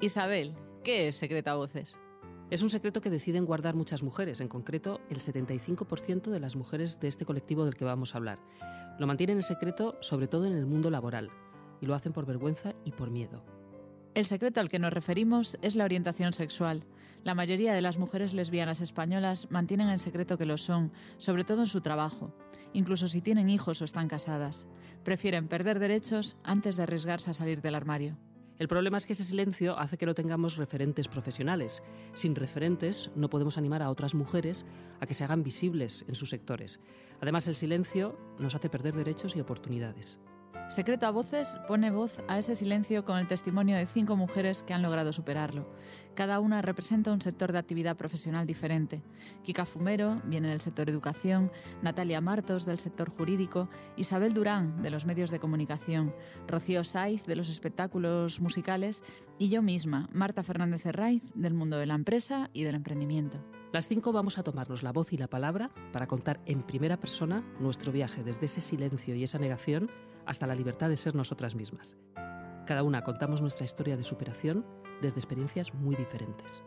Isabel, ¿qué es secreto a voces? Es un secreto que deciden guardar muchas mujeres, en concreto el 75% de las mujeres de este colectivo del que vamos a hablar. Lo mantienen en secreto sobre todo en el mundo laboral, y lo hacen por vergüenza y por miedo. El secreto al que nos referimos es la orientación sexual. La mayoría de las mujeres lesbianas españolas mantienen en secreto que lo son, sobre todo en su trabajo, incluso si tienen hijos o están casadas. Prefieren perder derechos antes de arriesgarse a salir del armario. El problema es que ese silencio hace que no tengamos referentes profesionales. Sin referentes no podemos animar a otras mujeres a que se hagan visibles en sus sectores. Además, el silencio nos hace perder derechos y oportunidades. Secreto a Voces pone voz a ese silencio con el testimonio de cinco mujeres que han logrado superarlo. Cada una representa un sector de actividad profesional diferente. Kika Fumero viene del sector educación, Natalia Martos del sector jurídico, Isabel Durán de los medios de comunicación, Rocío Saiz de los espectáculos musicales y yo misma, Marta Fernández Herraiz del mundo de la empresa y del emprendimiento. Las cinco vamos a tomarnos la voz y la palabra para contar en primera persona nuestro viaje desde ese silencio y esa negación hasta la libertad de ser nosotras mismas. Cada una contamos nuestra historia de superación desde experiencias muy diferentes.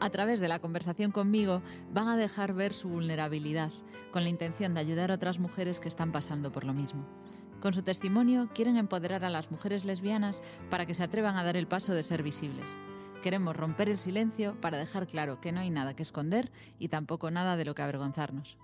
A través de la conversación conmigo van a dejar ver su vulnerabilidad, con la intención de ayudar a otras mujeres que están pasando por lo mismo. Con su testimonio quieren empoderar a las mujeres lesbianas para que se atrevan a dar el paso de ser visibles. Queremos romper el silencio para dejar claro que no hay nada que esconder y tampoco nada de lo que avergonzarnos.